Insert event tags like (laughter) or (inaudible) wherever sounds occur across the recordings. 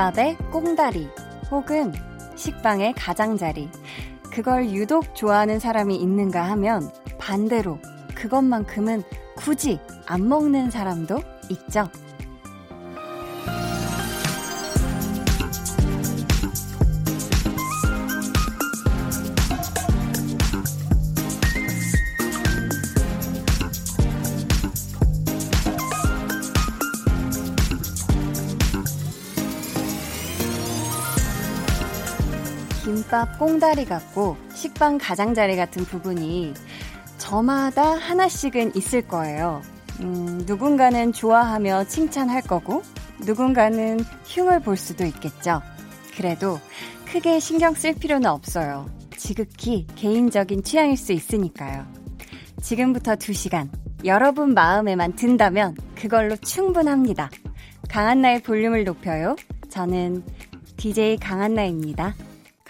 김밥에 꽁다리 혹은 식빵에 가장자리 그걸 유독 좋아하는 사람이 있는가 하면 반대로 그것만큼은 굳이 안 먹는 사람도 있죠. 김밥 꽁다리 같고 식빵 가장자리 같은 부분이 저마다 하나씩은 있을 거예요. 음, 누군가는 좋아하며 칭찬할 거고, 누군가는 흉을 볼 수도 있겠죠. 그래도 크게 신경 쓸 필요는 없어요. 지극히 개인적인 취향일 수 있으니까요. 지금부터 2시간, 여러분 마음에만 든다면 그걸로 충분합니다. 강한나의 볼륨을 높여요. 저는 DJ 강한나입니다.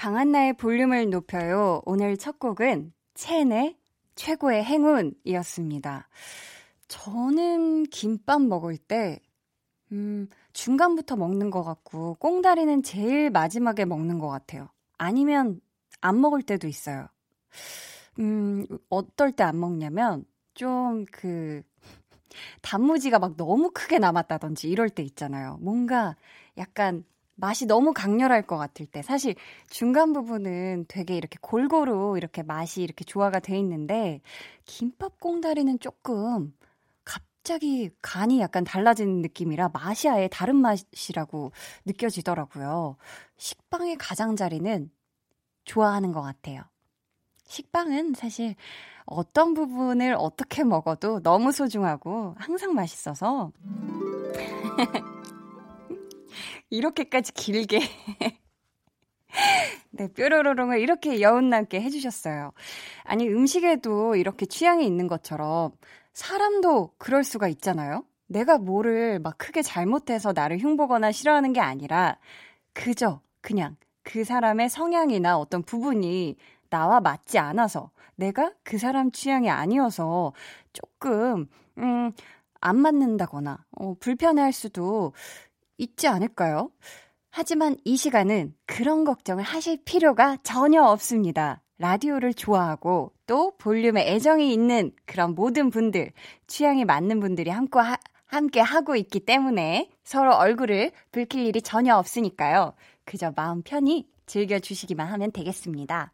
강한나의 볼륨을 높여요. 오늘 첫 곡은 첸의 최고의 행운이었습니다. 저는 김밥 먹을 때, 음, 중간부터 먹는 것 같고, 꽁다리는 제일 마지막에 먹는 것 같아요. 아니면 안 먹을 때도 있어요. 음, 어떨 때 안 먹냐면, 좀 그, 단무지가 막 너무 크게 남았다든지 이럴 때 있잖아요. 뭔가 약간 맛이 너무 강렬할 것 같을 때 사실 중간 부분은 되게 이렇게 골고루 이렇게 맛이 이렇게 조화가 돼 있는데 김밥 꽁다리는 조금 갑자기 간이 약간 달라지는 느낌이라 맛이 아예 다른 맛이라고 느껴지더라고요. 식빵의 가장자리는 좋아하는 것 같아요. 식빵은 사실 어떤 부분을 어떻게 먹어도 너무 소중하고 항상 맛있어서 (laughs) 이렇게까지 길게 (laughs) 네, 뾰로로롱을 이렇게 여운남게 해주셨어요. 아니, 음식에도 이렇게 취향이 있는 것처럼 사람도 그럴 수가 있잖아요? 내가 뭐를 막 크게 잘못해서 나를 흉보거나 싫어하는 게 아니라 그저 그냥 그 사람의 성향이나 어떤 부분이 나와 맞지 않아서 내가 그 사람 취향이 아니어서 조금, 음, 안 맞는다거나, 어, 불편해 할 수도 있지 않을까요? 하지만 이 시간은 그런 걱정을 하실 필요가 전혀 없습니다. 라디오를 좋아하고 또 볼륨에 애정이 있는 그런 모든 분들, 취향이 맞는 분들이 함께, 하, 함께 하고 있기 때문에 서로 얼굴을 붉힐 일이 전혀 없으니까요. 그저 마음 편히 즐겨주시기만 하면 되겠습니다.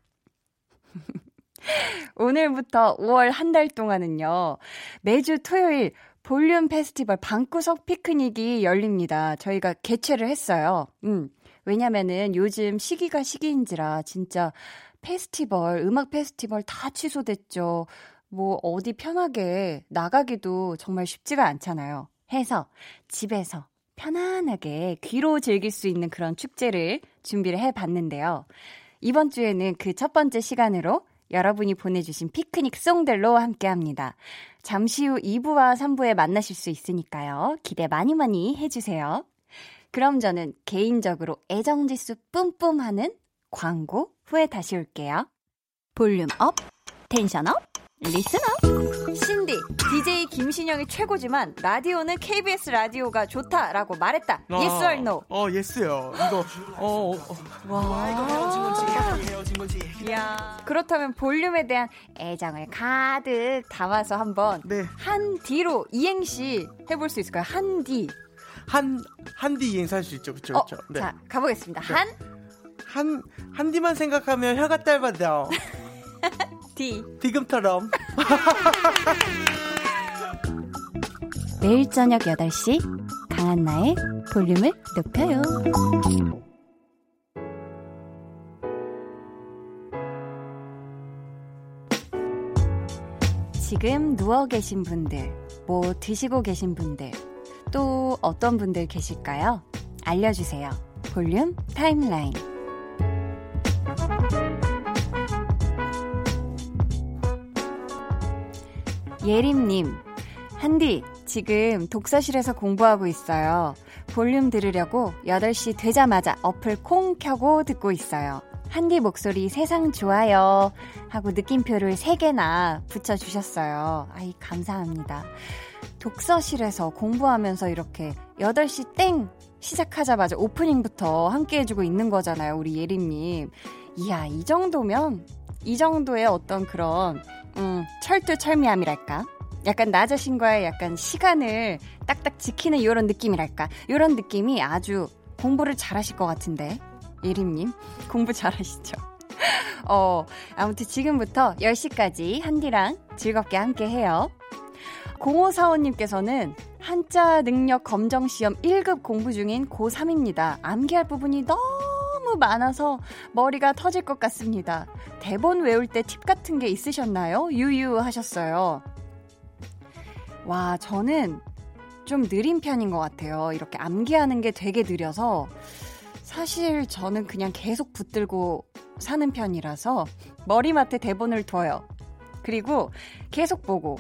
(laughs) 오늘부터 5월 한 달 동안은요, 매주 토요일 볼륨 페스티벌 방구석 피크닉이 열립니다. 저희가 개최를 했어요. 음. 왜냐면은 요즘 시기가 시기인지라 진짜 페스티벌, 음악 페스티벌 다 취소됐죠. 뭐 어디 편하게 나가기도 정말 쉽지가 않잖아요. 해서 집에서 편안하게 귀로 즐길 수 있는 그런 축제를 준비를 해 봤는데요. 이번 주에는 그 첫 번째 시간으로 여러분이 보내주신 피크닉 song들로 함께 합니다. 잠시 후 2부와 3부에 만나실 수 있으니까요. 기대 많이 많이 해주세요. 그럼 저는 개인적으로 애정지수 뿜뿜하는 광고 후에 다시 올게요. 볼륨 up, tension up, up. 신디, DJ 김신영이 최고지만 라디오는 KBS 라디오가 좋다라고 말했다. 어, yes or no? 어, 예스요. 이거 어, 어, 어. 와. 야. 그렇다면 볼륨에 대한 애정을 가득 담아서 한번 네. 한 D로 이행시 해볼 수 있을까요? 한 D. 한, 한디 이행시 할 수 있죠. 그쵸, 어, 그쵸. 네. 자, 가보겠습니다. 네. 한. 한, 한 D만 생각하면 혀가 짧아져. (laughs) D. 지금처럼. (laughs) 매일 저녁 8시 강한나의 볼륨을 높여요. 지금 누워 계신 분들, 뭐 드시고 계신 분들, 또 어떤 분들 계실까요? 알려주세요. 볼륨 타임라인. 예림님, 한디, 지금 독서실에서 공부하고 있어요. 볼륨 들으려고 8시 되자마자 어플 콩 켜고 듣고 있어요. 한디 목소리 세상 좋아요. 하고 느낌표를 3개나 붙여주셨어요. 아이, 감사합니다. 독서실에서 공부하면서 이렇게 8시 땡 시작하자마자 오프닝부터 함께 해주고 있는 거잖아요, 우리 예림님. 이야, 이 정도면, 이 정도의 어떤 그런, 음, 철두철미함이랄까? 약간 나 자신과의 약간 시간을 딱딱 지키는 이런 느낌이랄까? 이런 느낌이 아주 공부를 잘하실 것 같은데. 예림님, (laughs) 공부 잘하시죠? (laughs) 어, 아무튼 지금부터 10시까지 한디랑 즐겁게 함께 해요. 0545님께서는 한자 능력 검정 시험 1급 공부 중인 고3입니다. 암기할 부분이 너무 많아서 머리가 터질 것 같습니다. 대본 외울 때 팁 같은 게 있으셨나요? 유유 하셨어요. 와, 저는 좀 느린 편인 것 같아요. 이렇게 암기하는 게 되게 느려서 사실 저는 그냥 계속 붙들고 사는 편이라서 머리맡에 대본을 둬요. 그리고 계속 보고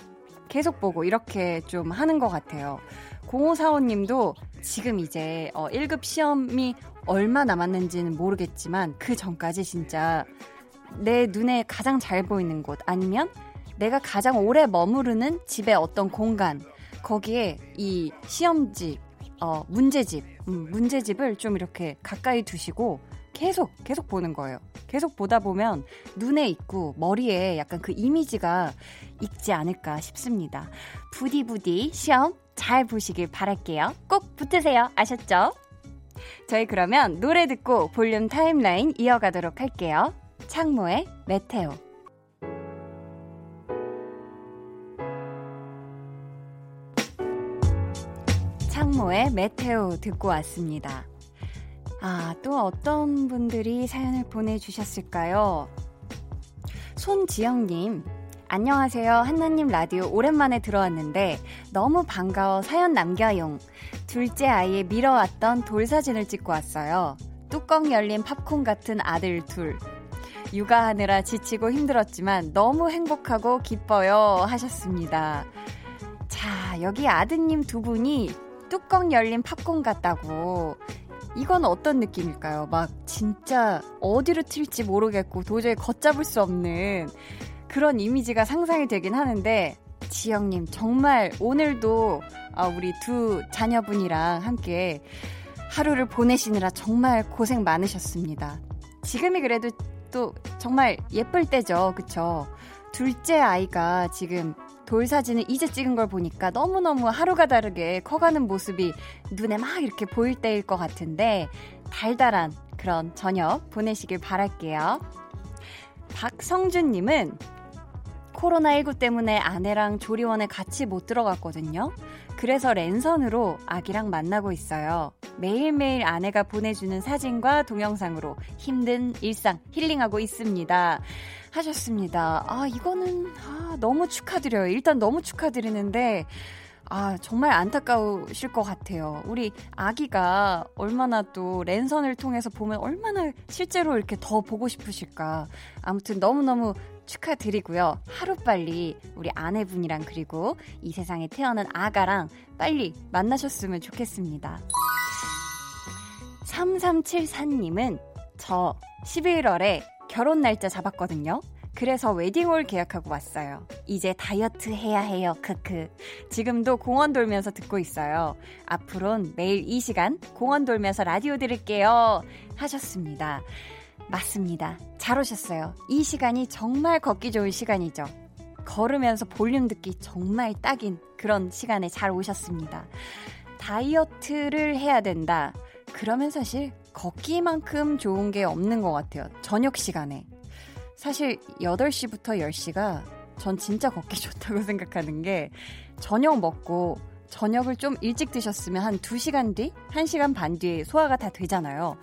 계속 보고 이렇게 좀 하는 것 같아요. 0545님도 지금 이제 어 1급 시험이 얼마 남았는지는 모르겠지만 그 전까지 진짜 내 눈에 가장 잘 보이는 곳 아니면 내가 가장 오래 머무르는 집의 어떤 공간 거기에 이 시험지 어 문제집 음, 문제집을 좀 이렇게 가까이 두시고 계속 계속 보는 거예요. 계속 보다 보면 눈에 있고 머리에 약간 그 이미지가 있지 않을까 싶습니다. 부디부디 시험 잘 보시길 바랄게요. 꼭 붙으세요. 아셨죠? 저희 그러면 노래 듣고 볼륨 타임라인 이어가도록 할게요. 창모의 메테오. 창모의 메테오 듣고 왔습니다. 아, 또 어떤 분들이 사연을 보내주셨을까요? 손지영님, 안녕하세요. 한나님 라디오 오랜만에 들어왔는데 너무 반가워 사연 남겨용. 둘째 아이의 밀어왔던 돌사진을 찍고 왔어요. 뚜껑 열린 팝콘 같은 아들 둘. 육아하느라 지치고 힘들었지만 너무 행복하고 기뻐요 하셨습니다. 자, 여기 아드님 두 분이 뚜껑 열린 팝콘 같다고 이건 어떤 느낌일까요? 막 진짜 어디로 튈지 모르겠고 도저히 걷잡을 수 없는 그런 이미지가 상상이 되긴 하는데 지영님 정말 오늘도 아, 우리 두 자녀분이랑 함께 하루를 보내시느라 정말 고생 많으셨습니다. 지금이 그래도 또 정말 예쁠 때죠. 그쵸? 둘째 아이가 지금 돌 사진을 이제 찍은 걸 보니까 너무너무 하루가 다르게 커가는 모습이 눈에 막 이렇게 보일 때일 것 같은데 달달한 그런 저녁 보내시길 바랄게요. 박성준님은 코로나19 때문에 아내랑 조리원에 같이 못 들어갔거든요. 그래서 랜선으로 아기랑 만나고 있어요. 매일매일 아내가 보내주는 사진과 동영상으로 힘든 일상 힐링하고 있습니다. 하셨습니다. 아, 이거는, 아, 너무 축하드려요. 일단 너무 축하드리는데, 아, 정말 안타까우실 것 같아요. 우리 아기가 얼마나 또 랜선을 통해서 보면 얼마나 실제로 이렇게 더 보고 싶으실까. 아무튼 너무너무 축하드리고요. 하루빨리 우리 아내분이랑 그리고 이 세상에 태어난 아가랑 빨리 만나셨으면 좋겠습니다. 3374님은 저 11월에 결혼 날짜 잡았거든요. 그래서 웨딩홀 계약하고 왔어요. 이제 다이어트 해야 해요. 크크. 지금도 공원 돌면서 듣고 있어요. 앞으론 매일 이 시간 공원 돌면서 라디오 들을게요. 하셨습니다. 맞습니다. 잘 오셨어요. 이 시간이 정말 걷기 좋은 시간이죠. 걸으면서 볼륨 듣기 정말 딱인 그런 시간에 잘 오셨습니다. 다이어트를 해야 된다. 그러면 사실 걷기만큼 좋은 게 없는 것 같아요. 저녁 시간에. 사실 8시부터 10시가 전 진짜 걷기 (laughs) 좋다고 생각하는 게 저녁 먹고 저녁을 좀 일찍 드셨으면 한 2시간 뒤, 1시간 반 뒤에 소화가 다 되잖아요.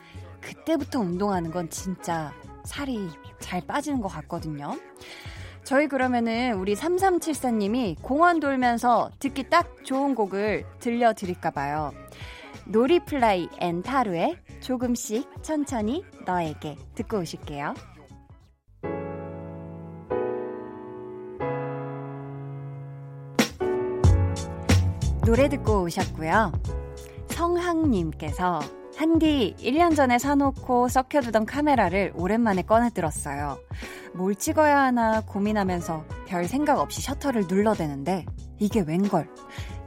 그때부터 운동하는 건 진짜 살이 잘 빠지는 것 같거든요. 저희 그러면은 우리 3374님이 공원 돌면서 듣기 딱 좋은 곡을 들려드릴까봐요. 노리플라이 and 타루의 조금씩 천천히 너에게 듣고 오실게요. 노래 듣고 오셨고요. 성항님께서 한디 1년 전에 사놓고 썩혀두던 카메라를 오랜만에 꺼내 들었어요. 뭘 찍어야 하나 고민하면서 별 생각 없이 셔터를 눌러대는데 이게 웬걸.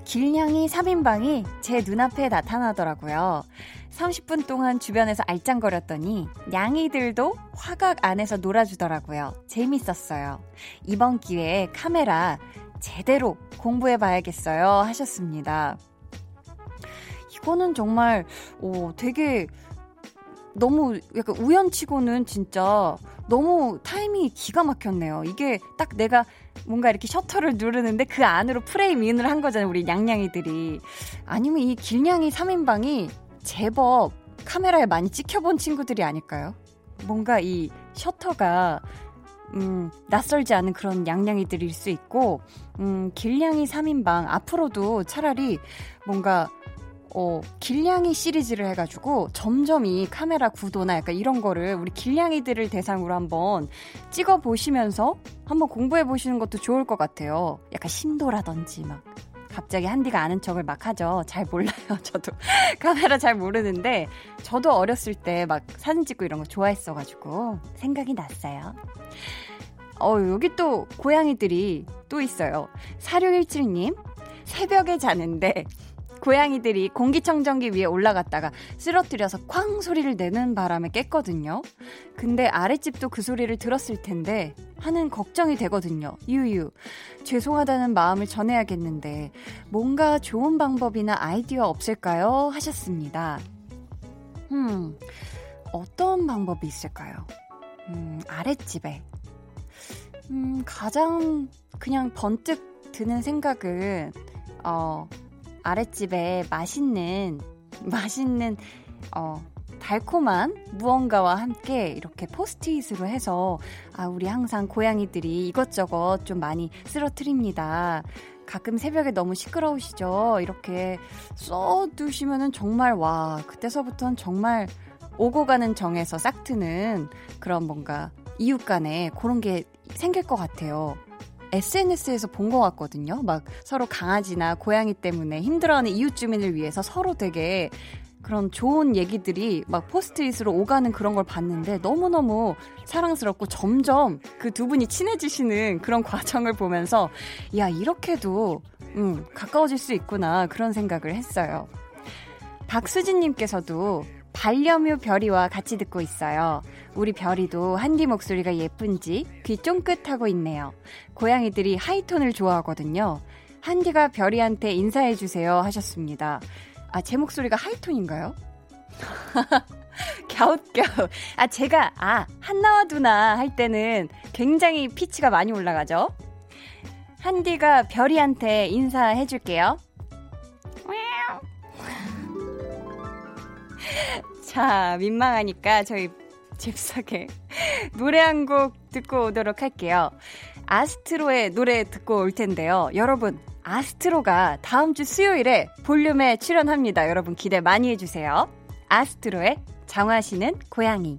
길냥이 3인방이 제 눈앞에 나타나더라고요. 30분 동안 주변에서 알짱거렸더니 냥이들도 화각 안에서 놀아주더라고요. 재밌었어요. 이번 기회에 카메라 제대로 공부해 봐야겠어요. 하셨습니다. 이거는 정말, 오, 되게 너무 약간 우연치고는 진짜 너무 타이밍이 기가 막혔네요. 이게 딱 내가 뭔가 이렇게 셔터를 누르는데 그 안으로 프레임 인을 한 거잖아요. 우리 냥냥이들이. 아니면 이 길냥이 3인방이 제법 카메라에 많이 찍혀본 친구들이 아닐까요? 뭔가 이 셔터가 음, 낯설지 않은 그런 양냥이들일 수 있고, 음, 길냥이 3인방, 앞으로도 차라리 뭔가 어, 길냥이 시리즈를 해가지고 점점 이 카메라 구도나 약간 이런 거를 우리 길냥이들을 대상으로 한번 찍어 보시면서 한번 공부해 보시는 것도 좋을 것 같아요. 약간 심도라든지 막. 갑자기 한디가 아는 척을 막 하죠. 잘 몰라요. (laughs) 저도 카메라 잘 모르는데 저도 어렸을 때 막 사진 찍고 이런 거 좋아했어가지고 생각이 났어요. 어, 여기 또 고양이들이 또 있어요. 4617님, 새벽에 자는데 고양이들이 공기청정기 위에 올라갔다가 쓰러뜨려서 쾅 소리를 내는 바람에 깼거든요. 근데 아랫집도 그 소리를 들었을 텐데 하는 걱정이 되거든요. 유유. 죄송하다는 마음을 전해야겠는데 뭔가 좋은 방법이나 아이디어 없을까요? 하셨습니다. 음, 어떤 방법이 있을까요? 음, 아랫집에. 음, 가장 그냥 번뜩 드는 생각은, 어, 아랫집에 맛있는, (laughs) 맛있는, 어, 달콤한 무언가와 함께 이렇게 포스트잇으로 해서, 아, 우리 항상 고양이들이 이것저것 좀 많이 쓰러트립니다. 가끔 새벽에 너무 시끄러우시죠? 이렇게 써두시면은 정말, 와, 그때서부터는 정말 오고 가는 정에서 싹트는 그런 뭔가 이웃 간에 그런 게 생길 것 같아요. SNS에서 본 것 같거든요. 막 서로 강아지나 고양이 때문에 힘들어하는 이웃 주민을 위해서 서로 되게 그런 좋은 얘기들이 막 포스트잇으로 오가는 그런 걸 봤는데 너무너무 사랑스럽고 점점 그 두 분이 친해지시는 그런 (laughs) 과정을 보면서 야, 이렇게도 음, 가까워질 수 있구나 그런 생각을 했어요. 박수진님께서도 반려묘 별이와 같이 듣고 있어요. 우리 별이도 한디 목소리가 예쁜지 귀 쫑긋하고 있네요. 고양이들이 하이톤을 좋아하거든요. 한디가 별이한테 인사해주세요 하셨습니다. 아, 제 목소리가 하이톤인가요? (laughs) 갸웃갸웃. 아, 제가, 아, 한나와 두나 할 때는 굉장히 피치가 많이 올라가죠? 한디가 별이한테 인사해줄게요. (laughs) 자, 민망하니까 저희 잽싸게 (laughs) 노래 한 곡 듣고 오도록 할게요. 아스트로의 노래 듣고 올 텐데요. 여러분, 아스트로가 다음 주 수요일에 볼륨에 출연합니다. 여러분 기대 많이 해주세요. 아스트로의 장화시는 고양이.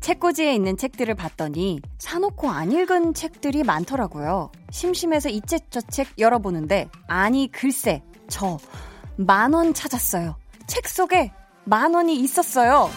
책꽂이에 있는 책들을 봤더니 사놓고 안 읽은 책들이 많더라고요. 심심해서 이책 저책 열어보는데 아니 글쎄 저 만 원 찾았어요. 책 속에 만 원이 있었어요.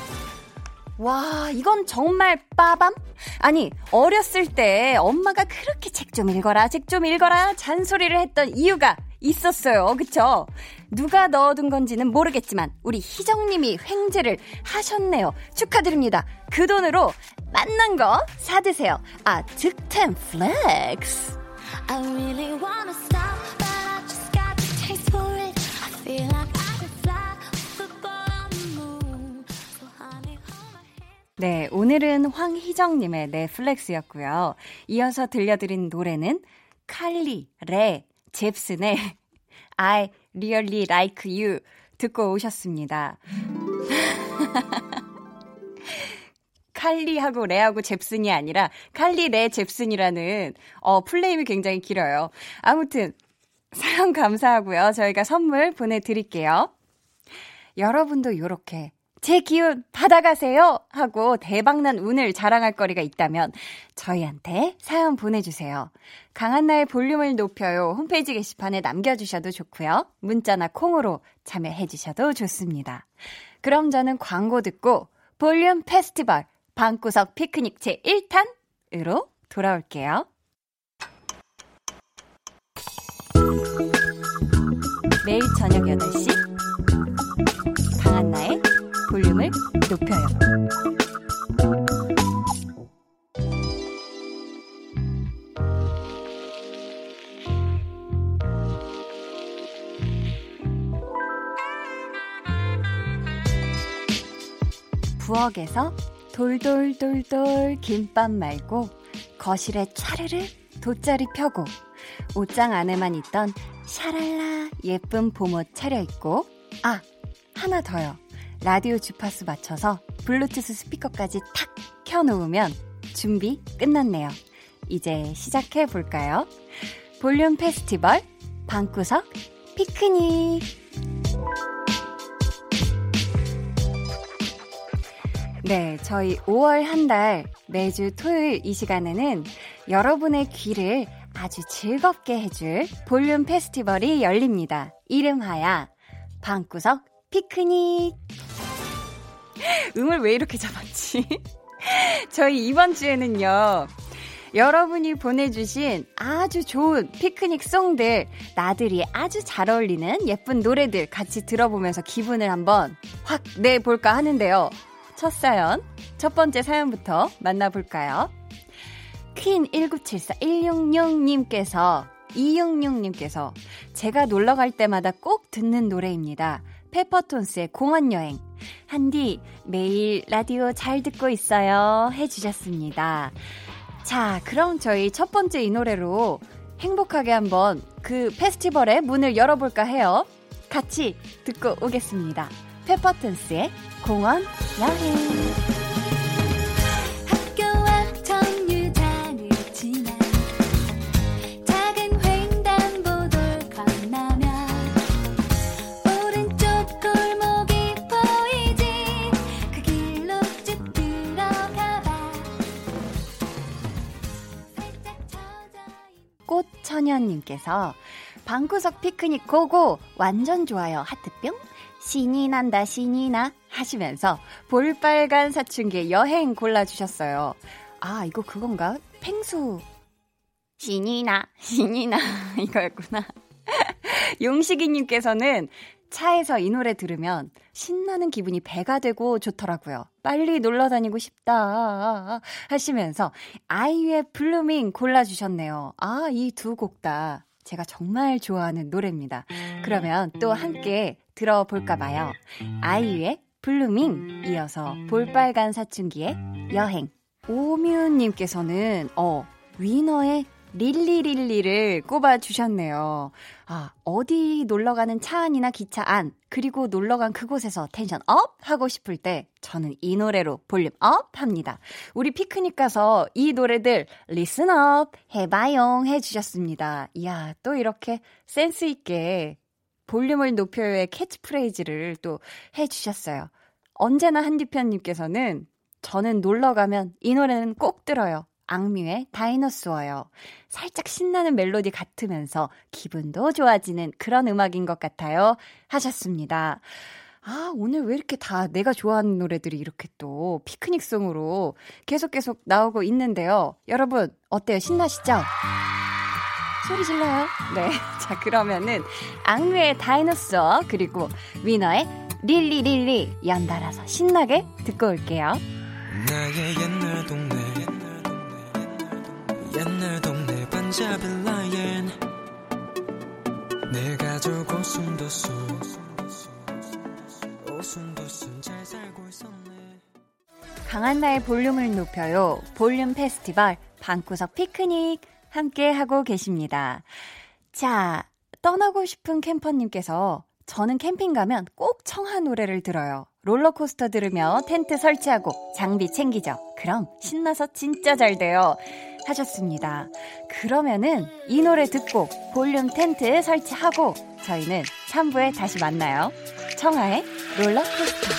와, 이건 정말 빠밤? 아니, 어렸을 때 엄마가 그렇게 책 좀 읽어라, 책 좀 읽어라 잔소리를 했던 이유가 있었어요. 그쵸? 누가 넣어둔 건지는 모르겠지만, 우리 희정님이 횡재를 하셨네요. 축하드립니다. 그 돈으로 맛난 거 사드세요. 아, 득템 플렉스. I really wanna stop, but I just got the taste for it. I feel like I could fly, football on the moon. So honey, hold my hand. 네, 오늘은 황희정님의 넷플렉스였고요. 이어서 들려드린 노래는 칼리, 레, 잽슨의 I really like you 듣고 오셨습니다. (laughs) 칼리하고 레하고 잽슨이 아니라 칼리, 레, 잽슨이라는 어, 플레임이 굉장히 길어요. 아무튼 사연 감사하고요. 저희가 선물 보내 드릴게요. 여러분도 이렇게 제 기운 받아가세요! 하고 대박난 운을 자랑할 거리가 있다면 저희한테 사연 보내주세요. 강한나의 볼륨을 높여요. 홈페이지 게시판에 남겨주셔도 좋고요. 문자나 콩으로 참여해주셔도 좋습니다. 그럼 저는 광고 듣고 볼륨 페스티벌 방구석 피크닉 제 1탄으로 돌아올게요. 매일 저녁 8시 높여요. 부엌에서 돌돌돌돌 김밥 말고 거실에 차르르 돗자리 펴고 옷장 안에만 있던 샤랄라 예쁜 봄옷 차려입고 아 하나 더요 라디오 주파수 맞춰서 블루투스 스피커까지 탁 켜놓으면 준비 끝났네요. 이제 시작해 볼까요? 볼륨 페스티벌 방구석 피크닉 네, 저희 5월 한 달 매주 토요일 이 시간에는 여러분의 귀를 아주 즐겁게 해줄 볼륨 페스티벌이 열립니다. 이름하야 방구석 피크닉. (laughs) 음을 왜 이렇게 잡았지? (laughs) 저희 이번 주에는요. 여러분이 보내주신 아주 좋은 피크닉 송들, 나들이 아주 잘 어울리는 예쁜 노래들 같이 들어보면서 기분을 한번 확 내볼까 하는데요. 첫 사연, 첫 번째 사연부터 만나볼까요? 퀸1974-166님께서, 266님께서 제가 놀러 갈 때마다 꼭 듣는 노래입니다. 페퍼톤스의 공원여행. 한디, 매일 라디오 잘 듣고 있어요. 해주셨습니다. 자, 그럼 저희 첫 번째 이 노래로 행복하게 한번 그 페스티벌의 문을 열어볼까 해요. 같이 듣고 오겠습니다. 페퍼톤스의 공원 여행. 천연님께서 방구석 피크닉 고고 완전 좋아요 하트뿅 신이 난다 신이 나 하시면서 볼빨간 사춘기의 여행 골라주셨어요. 아 이거 그건가? 팽수 신이 나 신이 나 (laughs) 이거였구나. (laughs) 용식이님께서는 차에서 이 노래 들으면 신나는 기분이 배가 되고 좋더라고요. 빨리 놀러 다니고 싶다 하시면서 아이유의 Blooming 골라주셨네요. 아, 이 두 곡 다 제가 정말 좋아하는 노래입니다. 그러면 또 함께 들어볼까 봐요. 아이유의 Blooming 이어서 볼빨간 사춘기의 여행 오뮤님께서는 어 위너의 REALLY REALLY를 꼽아주셨네요. 아, 어디 놀러 가는 차 안이나 기차 안, 그리고 놀러 간 그곳에서 tension up! 하고 싶을 때 저는 이 노래로 볼륨 up! 합니다. 우리 피크닉 가서 이 노래들 listen up! 해봐용! 해주셨습니다. 이야, 또 이렇게 센스있게 볼륨을 높여요의 캐치프레이즈를 또 해주셨어요. 언제나 한디편님께서는 저는 놀러 가면 이 노래는 꼭 들어요. 악뮤의 DINOSAUR요. 살짝 신나는 멜로디 같으면서 기분도 좋아지는 그런 음악인 것 같아요. 하셨습니다. 아, 오늘 왜 이렇게 다 내가 좋아하는 노래들이 이렇게 또 피크닉송으로 계속 계속 나오고 있는데요. 여러분, 어때요? 신나시죠? 소리 질러요? 네. (laughs) 자, 그러면은 악뮤의 다이너스워 그리고 위너의 릴리릴리 연달아서 신나게 듣고 올게요. 나의 옛날 동네 옛날 동네 반자빌라엔 내 가족 오순도순 오순도순 잘 살고 있었네 강한나의 볼륨을 높여요. 볼륨 페스티벌 방구석 피크닉 함께 하고 계십니다. 자, 떠나고 싶은 캠퍼님께서 저는 캠핑 가면 꼭 청한 노래를 들어요. 롤러코스터 들으며 텐트 설치하고 장비 챙기죠. 그럼 신나서 진짜 잘 돼요. 하셨습니다. 그러면은 이 노래 듣고 볼륨 텐트 설치하고 저희는 3부에 다시 만나요. 청하의 롤러코스터.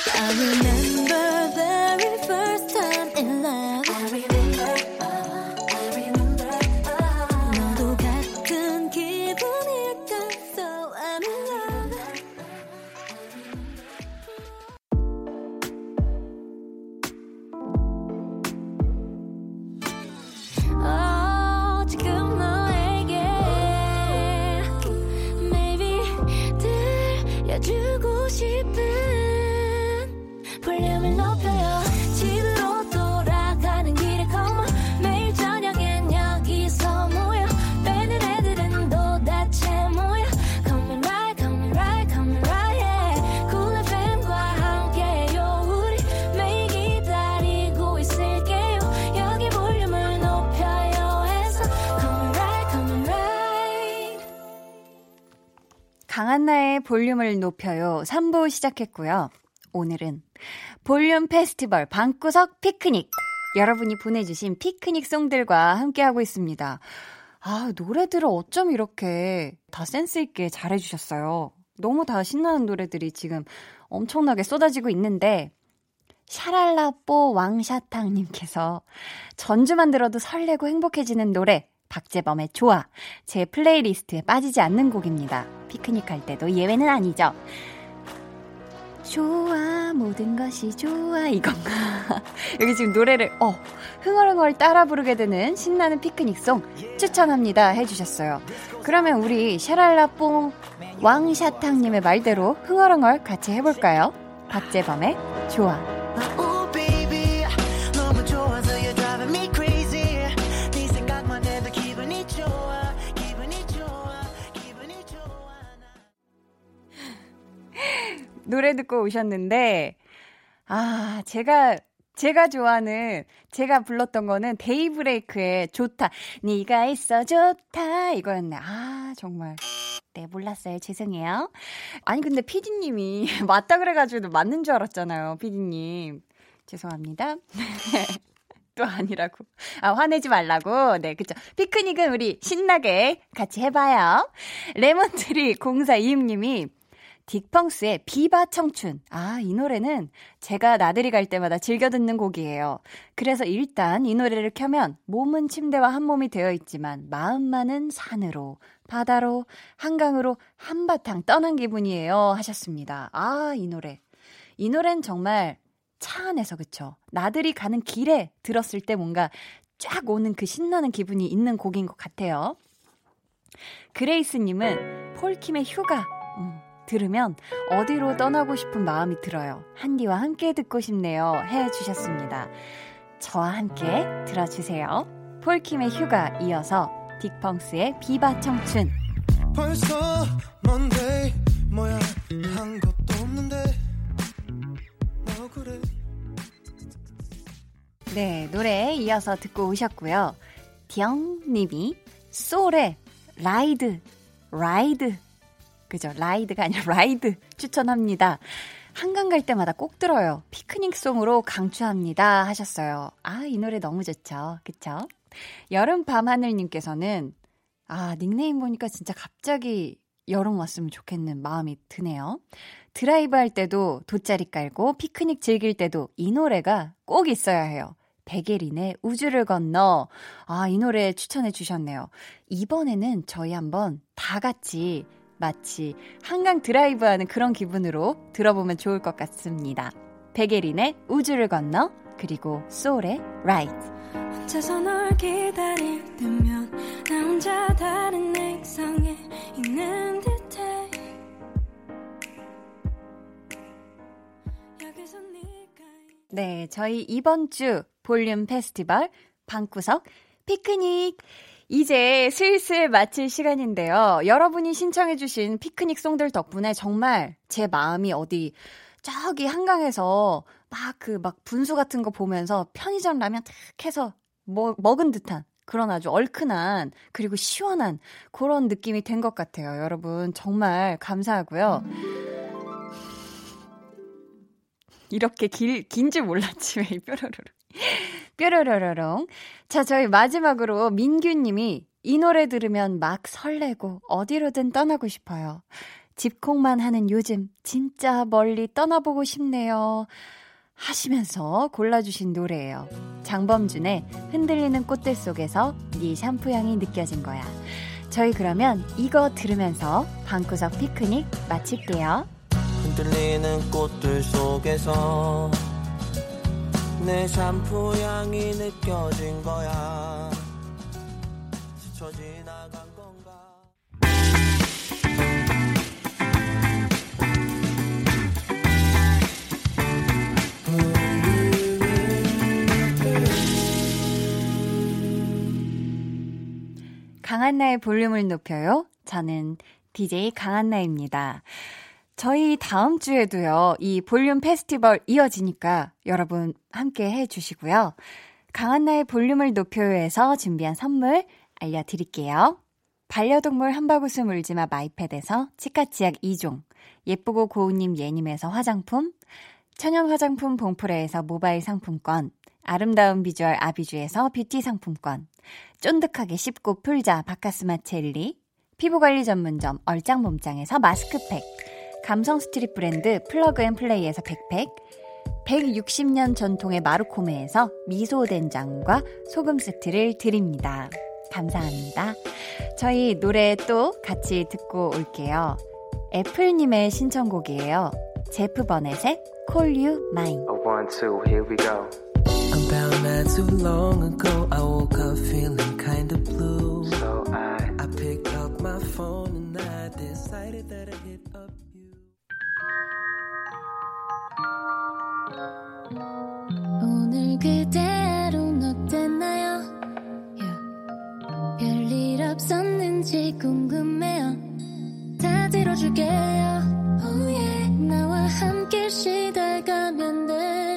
강한나의 볼륨을 높여요. 3부 시작했고요. 오늘은 볼륨 페스티벌 방구석 피크닉. 여러분이 보내주신 피크닉 송들과 함께하고 있습니다. 아, 노래들을 어쩜 이렇게 다 센스있게 잘해주셨어요. 너무 다 신나는 노래들이 지금 엄청나게 쏟아지고 있는데, 샤랄라뽀 왕샤탕님께서 전주만 들어도 설레고 행복해지는 노래, 박재범의 좋아. 제 playlist에 빠지지 않는 곡입니다. 피크닉 할 때도 예외는 아니죠. 좋아, 모든 것이 좋아, 이건가. (laughs) 여기 지금 노래를, 어, 흥얼흥얼 따라 부르게 되는 신나는 피크닉song 추천합니다. 해주셨어요. 그러면 우리 샤랄라뽕 왕샤탕님의 말대로 흥얼흥얼 같이 해볼까요? 박재범의 좋아. 노래 듣고 오셨는데, 아, 제가, 제가 좋아하는, 제가 불렀던 거는 데이브레이크의 좋다. 네가 있어 좋다. 이거였네. 아, 정말. 네, 몰랐어요. 죄송해요. 아니, 근데 피디님이 (laughs) 맞다 그래가지고 맞는 줄 알았잖아요. 피디님. 죄송합니다. (laughs) 또 아니라고. 아, 화내지 말라고. 네, 그쵸. 피크닉은 우리 신나게 같이 해봐요. 레몬트리 0422님이 딕펑스의 비바 청춘. 아, 이 노래는 제가 나들이 갈 때마다 즐겨 듣는 곡이에요. 그래서 일단 이 노래를 켜면 몸은 침대와 한 몸이 되어 있지만 마음만은 산으로, 바다로, 한강으로 한바탕 떠난 기분이에요. 하셨습니다. 아, 이 노래. 이 노래는 정말 차 안에서 그쵸. 나들이 가는 길에 들었을 때 뭔가 쫙 오는 그 신나는 기분이 있는 곡인 것 같아요. 그레이스님은 폴킴의 휴가. 음, 들으면 어디로 떠나고 싶은 마음이 들어요. 한디와 함께 듣고 싶네요. 해 주셨습니다. 저와 함께 들어주세요. 폴킴의 휴가 이어서 딕펑스의 비바 청춘. 네, 노래 이어서 듣고 오셨고요. 디영님이 쏠의 ride ride 그죠? ride가 아니라 ride 추천합니다. 한강 갈 때마다 꼭 들어요. 피크닉song으로 강추합니다. 하셨어요. 아, 이 노래 너무 좋죠. 그쵸? 여름 밤하늘님께서는, 아, 닉네임 보니까 진짜 갑자기 여름 왔으면 좋겠는 마음이 드네요. 드라이브 할 때도 돗자리 깔고 피크닉 즐길 때도 이 노래가 꼭 있어야 해요. 백예린의 우주를 건너. 아, 이 노래 추천해 주셨네요. 이번에는 저희 한번 다 같이 마치 한강 드라이브하는 그런 기분으로 들어보면 좋을 것 같습니다. 백예린의 우주를 건너 그리고 소울의 Right. 혼자서 널 기다릴 때면 나 혼자 다른 액상에 있는 듯해 네, 저희 이번 주 볼륨 페스티벌 방구석 피크닉 이제 슬슬 마칠 시간인데요. 여러분이 신청해주신 피크닉 송들 덕분에 정말 제 마음이 어디 저기 한강에서 막 그 막 분수 같은 거 보면서 편의점 라면 탁 해서 뭐, 먹은 듯한 그런 아주 얼큰한 그리고 시원한 그런 느낌이 된 것 같아요. 여러분 정말 감사하고요. 이렇게 길, 긴 줄 몰랐지, 왜, 뾰로로로. 뾰로로로롱. 자, 저희 마지막으로 민규님이 이 노래 들으면 막 설레고 어디로든 떠나고 싶어요. 집콕만 하는 요즘 진짜 멀리 떠나보고 싶네요. 하시면서 골라주신 노래예요. 장범준의 흔들리는 꽃들 속에서 네 샴푸 향이 느껴진 거야. 저희 그러면 이거 들으면서 방구석 피크닉 마칠게요. 흔들리는 꽃들 속에서 내 샴푸 향이 느껴진 거야. 스쳐 지나간 강한나의 볼륨을 높여요. 저는 DJ 강한나입니다. 저희 다음 주에도요, 이 볼륨 페스티벌 이어지니까 여러분 함께 해 주시고요. 강한나의 볼륨을 높여요에서 준비한 선물 알려드릴게요. 반려동물 한바구스 물지마 마이패드에서 치카치약 2종, 예쁘고 고운님 예님에서 화장품, 천연 화장품 봉프레에서 모바일 상품권, 아름다운 비주얼 아비주에서 뷰티 상품권, 쫀득하게 씹고 풀자 박카스맛 젤리, 피부관리 전문점 얼짱몸짱에서 마스크팩, 감성 스트릿 브랜드 Plug and Play에서 백팩, 160년 전통의 마루코메에서 미소 된장과 소금 세트를 드립니다. 감사합니다. 저희 노래 또 같이 듣고 올게요. 애플님의 신청곡이에요. Jeff Bernat의 Call You Mine. A one, two, here we go. About not too long ago, I woke up feeling kinda blue. So I, I picked up my phone and I decided that I hit up. 오늘 그대로는 어땠나요? Yeah. 별일 없었는지 궁금해요. 다 들어줄게요. Oh yeah. 나와 함께 시달가면 돼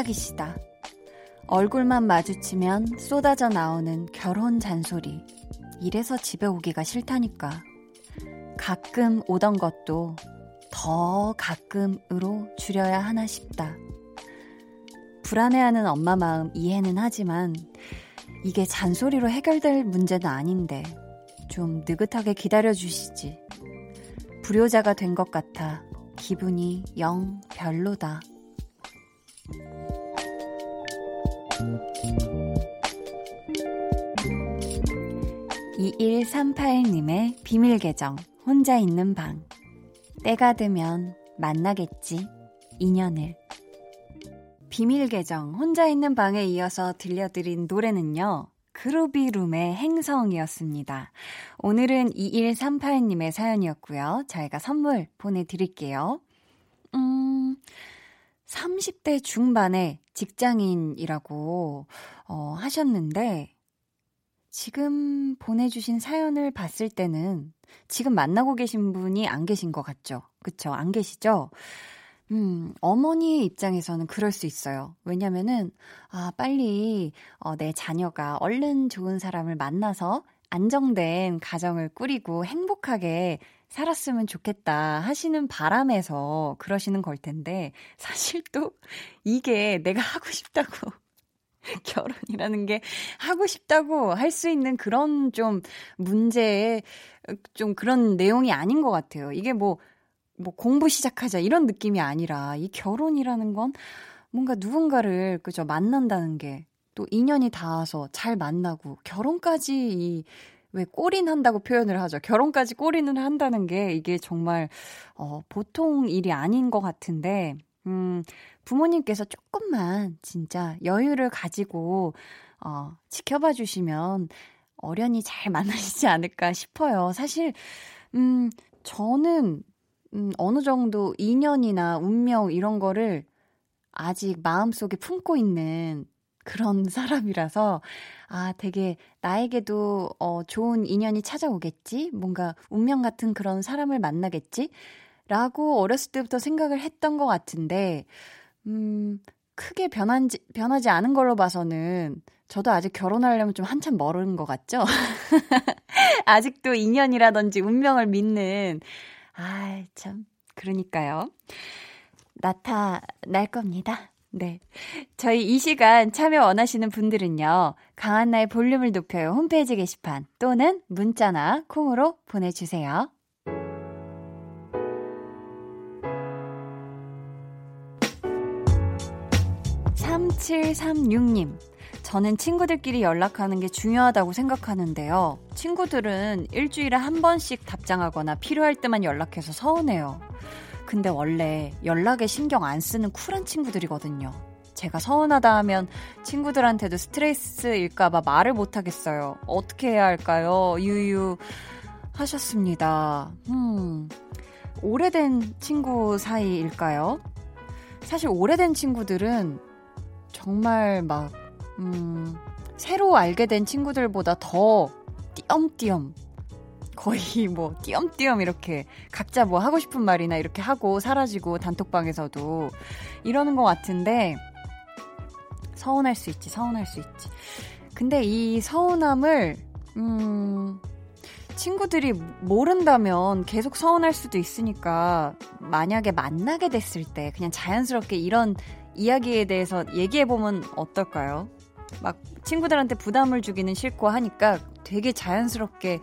시작이시다. 얼굴만 마주치면 쏟아져 나오는 결혼 잔소리. 이래서 집에 오기가 싫다니까. 가끔 오던 것도 더 가끔으로 줄여야 하나 싶다. 불안해하는 엄마 마음 이해는 하지만 이게 잔소리로 해결될 문제는 아닌데 좀 느긋하게 기다려 주시지. 불효자가 된 것 같아 기분이 영 별로다. 2138님의 비밀 계정, 혼자 있는 방. 때가 되면 만나겠지, 인연을. 비밀 계정, 혼자 있는 방에 이어서 들려드린 노래는요, 그루비룸의 행성이었습니다. 오늘은 2138님의 사연이었고요. 저희가 선물 보내드릴게요. 음, 30대 중반의 직장인이라고 어, 하셨는데 지금 보내주신 사연을 봤을 때는 지금 만나고 계신 분이 안 계신 것 같죠? 그쵸? 안 계시죠? 음, 어머니의 입장에서는 그럴 수 있어요. 왜냐면은, 아, 빨리, 어, 내 자녀가 얼른 좋은 사람을 만나서 안정된 가정을 꾸리고 행복하게 살았으면 좋겠다 하시는 바람에서 그러시는 걸 텐데, 사실 또 이게 내가 하고 싶다고 (laughs) 결혼이라는 게 하고 싶다고 할 수 있는 그런 좀 문제의 좀 그런 내용이 아닌 것 같아요. 이게 뭐, 뭐 공부 시작하자 이런 느낌이 아니라 이 결혼이라는 건 뭔가 누군가를 그저 만난다는 게 또 인연이 닿아서 잘 만나고 결혼까지 이 왜 꼬린한다고 표현을 하죠. 결혼까지 꼬리는 한다는 게 이게 정말 어 보통 일이 아닌 것 같은데 음 부모님께서 조금만 진짜 여유를 가지고 어, 지켜봐 주시면 어련히 잘 만나시지 않을까 싶어요. 사실, 음, 저는, 음, 어느 정도 인연이나 운명 이런 거를 아직 마음속에 품고 있는 그런 (laughs) 사람이라서, 아, 되게 나에게도, 어, 좋은 인연이 찾아오겠지? 뭔가 운명 같은 그런 사람을 만나겠지? 라고 어렸을 때부터 생각을 했던 것 같은데, 음, 크게 변한지, 변하지 않은 걸로 봐서는 저도 아직 결혼하려면 좀 한참 멀은 것 같죠? (laughs) 아직도 인연이라든지 운명을 믿는, 아, 참, 그러니까요. 나타날 겁니다. 네. 저희 이 시간 참여 원하시는 분들은요, 강한나의 볼륨을 높여요 홈페이지 게시판 또는 문자나 콩으로 보내주세요. 3736님. 저는 친구들끼리 연락하는 게 중요하다고 생각하는데요. 친구들은 일주일에 한 번씩 답장하거나 필요할 때만 연락해서 서운해요. 근데 원래 연락에 신경 안 쓰는 쿨한 친구들이거든요. 제가 서운하다 하면 친구들한테도 스트레스일까봐 말을 못하겠어요. 어떻게 해야 할까요? 유유 하셨습니다. 음, 오래된 친구 사이일까요? 사실 오래된 친구들은 정말 막, 음, 새로 알게 된 친구들보다 더 띄엄띄엄 거의 (laughs) 뭐 띄엄띄엄 이렇게 각자 뭐 하고 싶은 말이나 이렇게 하고 사라지고 단톡방에서도 이러는 것 같은데 서운할 수 있지 서운할 수 있지 근데 이 서운함을 음 친구들이 모른다면 계속 서운할 수도 있으니까 만약에 만나게 됐을 때 그냥 자연스럽게 이런 이야기에 대해서 얘기해보면 어떨까요? 막 친구들한테 부담을 주기는 싫고 하니까 되게 자연스럽게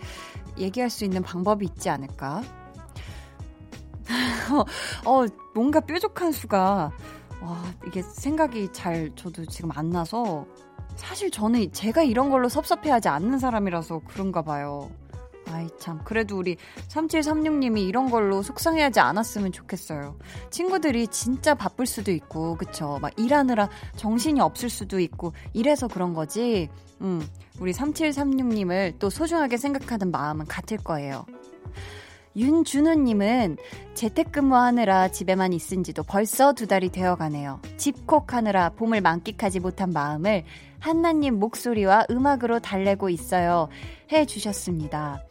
얘기할 수 있는 방법이 있지 않을까? (laughs) 어, 뭔가 뾰족한 수가, 와, 이게 생각이 잘 저도 지금 안 나서, 사실 저는 제가 이런 걸로 섭섭해하지 않는 사람이라서 그런가 봐요. 아이 참 그래도 우리 3736님이 이런 걸로 속상해하지 않았으면 좋겠어요. 친구들이 진짜 바쁠 수도 있고 그쵸? 막 일하느라 정신이 없을 수도 있고 이래서 그런 거지. 음, 우리 3736님을 또 소중하게 생각하는 마음은 같을 거예요. 윤준우님은 재택근무하느라 집에만 있은 지도 벌써 두 달이 되어 가네요. 집콕하느라 봄을 만끽하지 못한 마음을 한나님 목소리와 음악으로 달래고 있어요. 해 주셨습니다.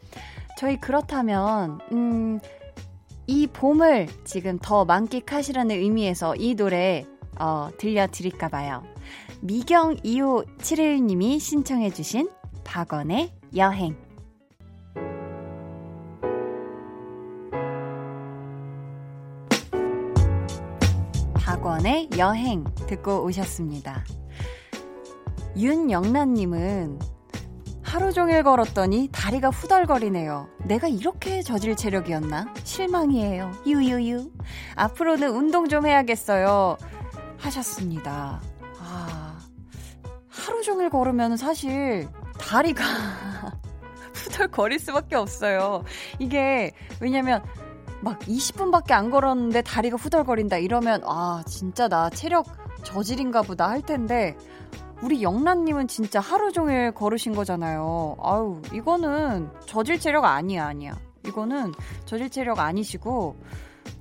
저희 그렇다면, 음, 이 봄을 지금 더 만끽하시라는 의미에서 이 노래, 어, 들려드릴까봐요. 미경 2571님이 신청해주신 박원의 여행. 박원의 여행 듣고 오셨습니다. 윤영란님은 하루 종일 걸었더니 다리가 후덜거리네요. 내가 이렇게 저질 체력이었나? 실망이에요. 유유유. 앞으로는 운동 좀 해야겠어요. 하셨습니다. 종일 걸으면 사실 다리가 (laughs) 후덜거릴 수밖에 없어요. 이게, 왜냐면, 막 20분밖에 안 걸었는데 다리가 후덜거린다 이러면, 아, 진짜 나 체력 저질인가 보다 할 텐데, 우리 영란님은 진짜 하루 종일 걸으신 거잖아요. 아유, 이거는 저질 체력 아니야, 아니야. 이거는 저질 체력 아니시고,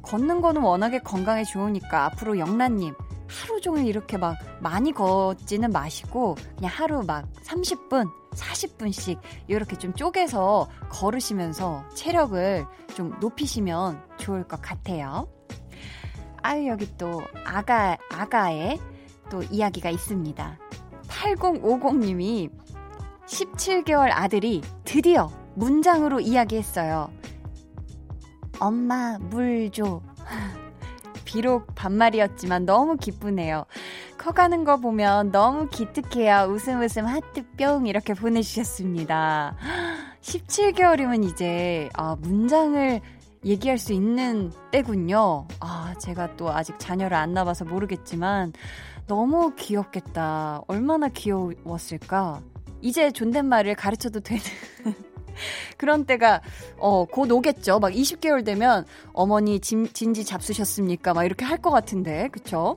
걷는 거는 워낙에 건강에 좋으니까 앞으로 영란님, 하루 종일 이렇게 막 많이 걷지는 마시고, 그냥 하루 막 30분, 40분씩 이렇게 좀 쪼개서 걸으시면서 체력을 좀 높이시면 좋을 것 같아요. 아유, 여기 또 아가, 아가의 또 이야기가 있습니다. 8050님이 17개월 아들이 드디어 문장으로 이야기했어요. 엄마, 물 줘. 비록 반말이었지만 너무 기쁘네요. 커가는 거 보면 너무 기특해요. 웃음 웃음 하트 뿅 이렇게 보내주셨습니다. (gasps) 17개월이면 이제 아, 문장을 얘기할 수 있는 때군요. 아, 제가 또 아직 자녀를 안 낳아서 모르겠지만 너무 귀엽겠다. 얼마나 귀여웠을까? 이제 존댓말을 가르쳐도 되는 (laughs) (laughs) 그런 때가 어, 곧 오겠죠. 막 20개월 되면 어머니 진, 진지 잡수셨습니까? 막 이렇게 할 것 같은데. 그쵸?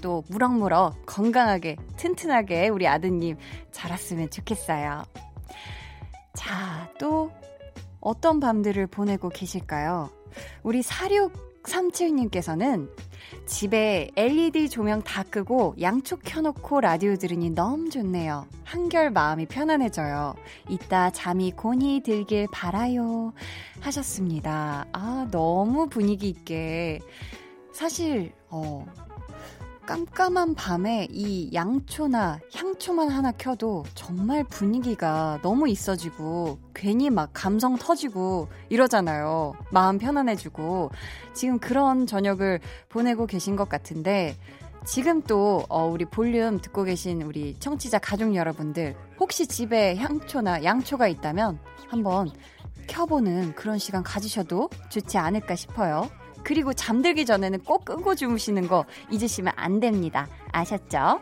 또 무럭무럭 건강하게 튼튼하게 우리 아드님 자랐으면 좋겠어요. 자, 또 어떤 밤들을 보내고 계실까요? 우리 4637님께서는 집에 LED 조명 다 끄고 양초 켜놓고 라디오 들으니 너무 좋네요. 한결 마음이 편안해져요. 이따 잠이 곤히 들길 바라요. 하셨습니다. 아, 너무 분위기 있게. 사실, 어, 깜깜한 밤에 이 양초나 향초만 하나 켜도 정말 분위기가 너무 있어지고 괜히 막 감성 터지고 이러잖아요. 마음 편안해지고 지금 그런 저녁을 보내고 계신 것 같은데 지금 또 어, 우리 볼륨 듣고 계신 우리 청취자 가족 여러분들 혹시 집에 향초나 양초가 있다면 한번 켜보는 그런 시간 가지셔도 좋지 않을까 싶어요. 그리고 잠들기 전에는 꼭 끄고 주무시는 거 잊으시면 안 됩니다. 아셨죠?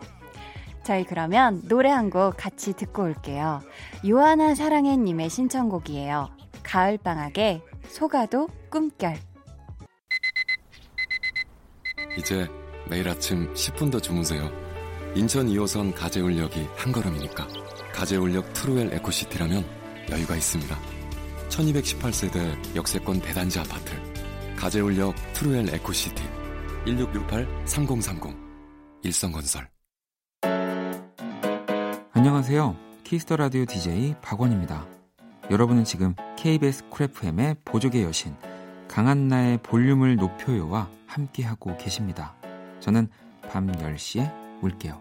저희 그러면 노래 한 곡 같이 듣고 올게요. 요하나 사랑해님의 신청곡이에요. 가을방학의 속아도 꿈결. 이제 매일 아침 10분 더 주무세요. 인천 2호선 가재울역이 한 걸음이니까. 가재울역 트루엘 에코시티라면 여유가 있습니다. 1218세대 역세권 대단지 아파트. 가재울역 트루엘 에코시티 1668-3030 일성건설 안녕하세요. Kiss the Radio DJ 박원입니다. 여러분은 지금 KBS Cool FM의 보조개 여신 강한나의 볼륨을 높여요와 함께하고 계십니다. 저는 밤 10시에 올게요.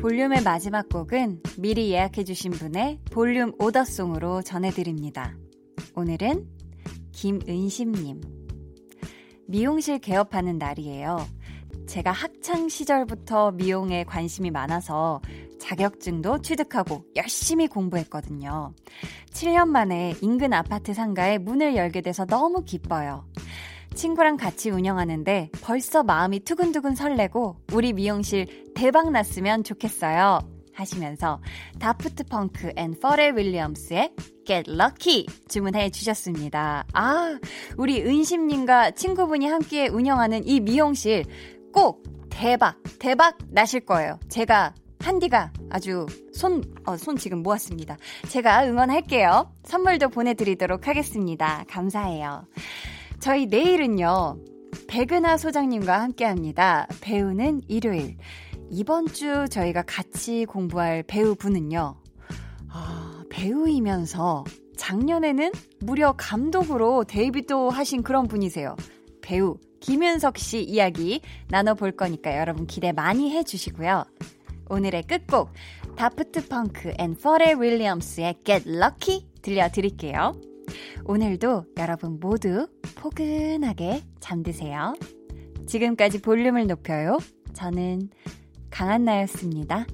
볼륨의 마지막 곡은 미리 예약해주신 분의 볼륨 오더송으로 전해드립니다. 오늘은 김은심님. 미용실 개업하는 날이에요. 제가 학창 시절부터 미용에 관심이 많아서 자격증도 취득하고 열심히 공부했거든요. 7년 만에 인근 아파트 상가에 문을 열게 돼서 너무 기뻐요. 친구랑 같이 운영하는데 벌써 마음이 두근두근 설레고 우리 미용실 대박 났으면 좋겠어요. 하시면서 Daft Punk and Pharrell Williams의 Get Lucky 주문해 주셨습니다. 아, 우리 은심님과 친구분이 함께 운영하는 이 미용실 꼭 대박, 대박 나실 거예요. 제가 한디가 아주 손, 어, 손 지금 모았습니다. 제가 응원할게요. 선물도 보내드리도록 하겠습니다. 감사해요. 저희 내일은요, 백은하 소장님과 함께 합니다. 배우는 일요일. 이번 주 저희가 같이 공부할 배우분은요, 아, 배우이면서 작년에는 무려 감독으로 데뷔도 하신 그런 분이세요. 배우 김윤석 씨 이야기 나눠볼 거니까 여러분 기대 많이 해주시고요. 오늘의 끝곡 Daft Punk and Pharrell Williams의 Get Lucky 들려드릴게요. 오늘도 여러분 모두 포근하게 잠드세요. 지금까지 볼륨을 높여요. 저는 강한나였습니다.